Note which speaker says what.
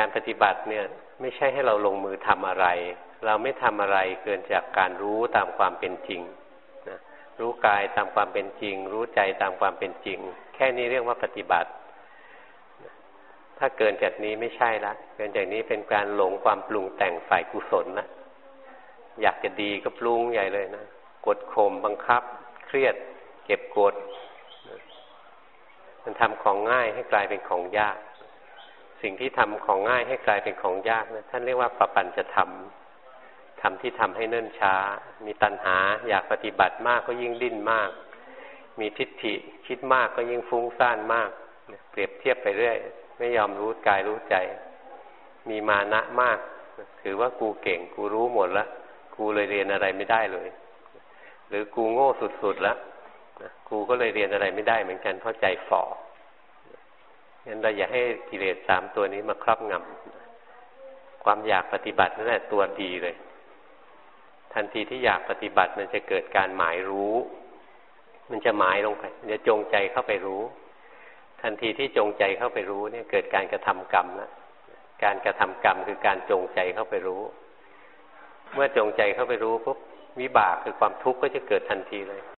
Speaker 1: การปฏิบัติเนี่ยไม่ใช่ให้เราลงมือทำอะไร เราไม่ทำอะไรเกินจากการรู้ตามความเป็นจริงนะรู้กายตามความเป็นจริง รู้ใจตามความเป็นจริง แค่นี้เรียกว่าปฏิบัติ ถ้าเกินจากนี้ไม่ใช่ละเกินจากนี้เป็นการหลงความปรุงแต่งฝ่ายกุศลละอยากจะดีก็ปรุงใหญ่เลยนะกดข่มบังคับ เครียด เก็บกด มันทำของง่ายให้กลายเป็นของยาก สิ่งที่ทำของง่ายให้กลายเป็นของยากนะท่านเรียกว่าปปัญจะทำทำที่ทำให้เนิ่นช้า มีตัณหาอยากปฏิบัติมากก็ยิ่งดิ้นมาก มีทิฏฐิคิดมากก็ยิ่งฟุ้งซ่านมาก เปรียบเทียบไปเรื่อย ไม่ยอมรู้กายรู้ใจ มีมานะมาก ถือว่ากูเก่งกูรู้หมดแล้วกูเลยเรียนอะไรไม่ได้เลย หรือกูโง่สุดๆแล้วครูก็เลยเรียนอะไรไม่ได้เหมือนกันเพราะใจฝ่อ งั้นเราอย่าให้กิเลสสามตัวนี้มาครอบงำความอยากปฏิบัตินั่นแหละตัวดีเลย ทันทีที่อยากปฏิบัติมันจะเกิดการหมายรู้ มันจะหมายลงไปจะจงใจเข้าไปรู้ ทันทีที่จงใจเข้าไปรู้เนี่ยเกิดการกระทำกรรมแล้วการกระทำกรรมคือการจงใจเข้าไปรู้ เมื่อจงใจเข้าไปรู้ปุ๊บวิบากคือความทุกข์ก็จะเกิดทันทีเลย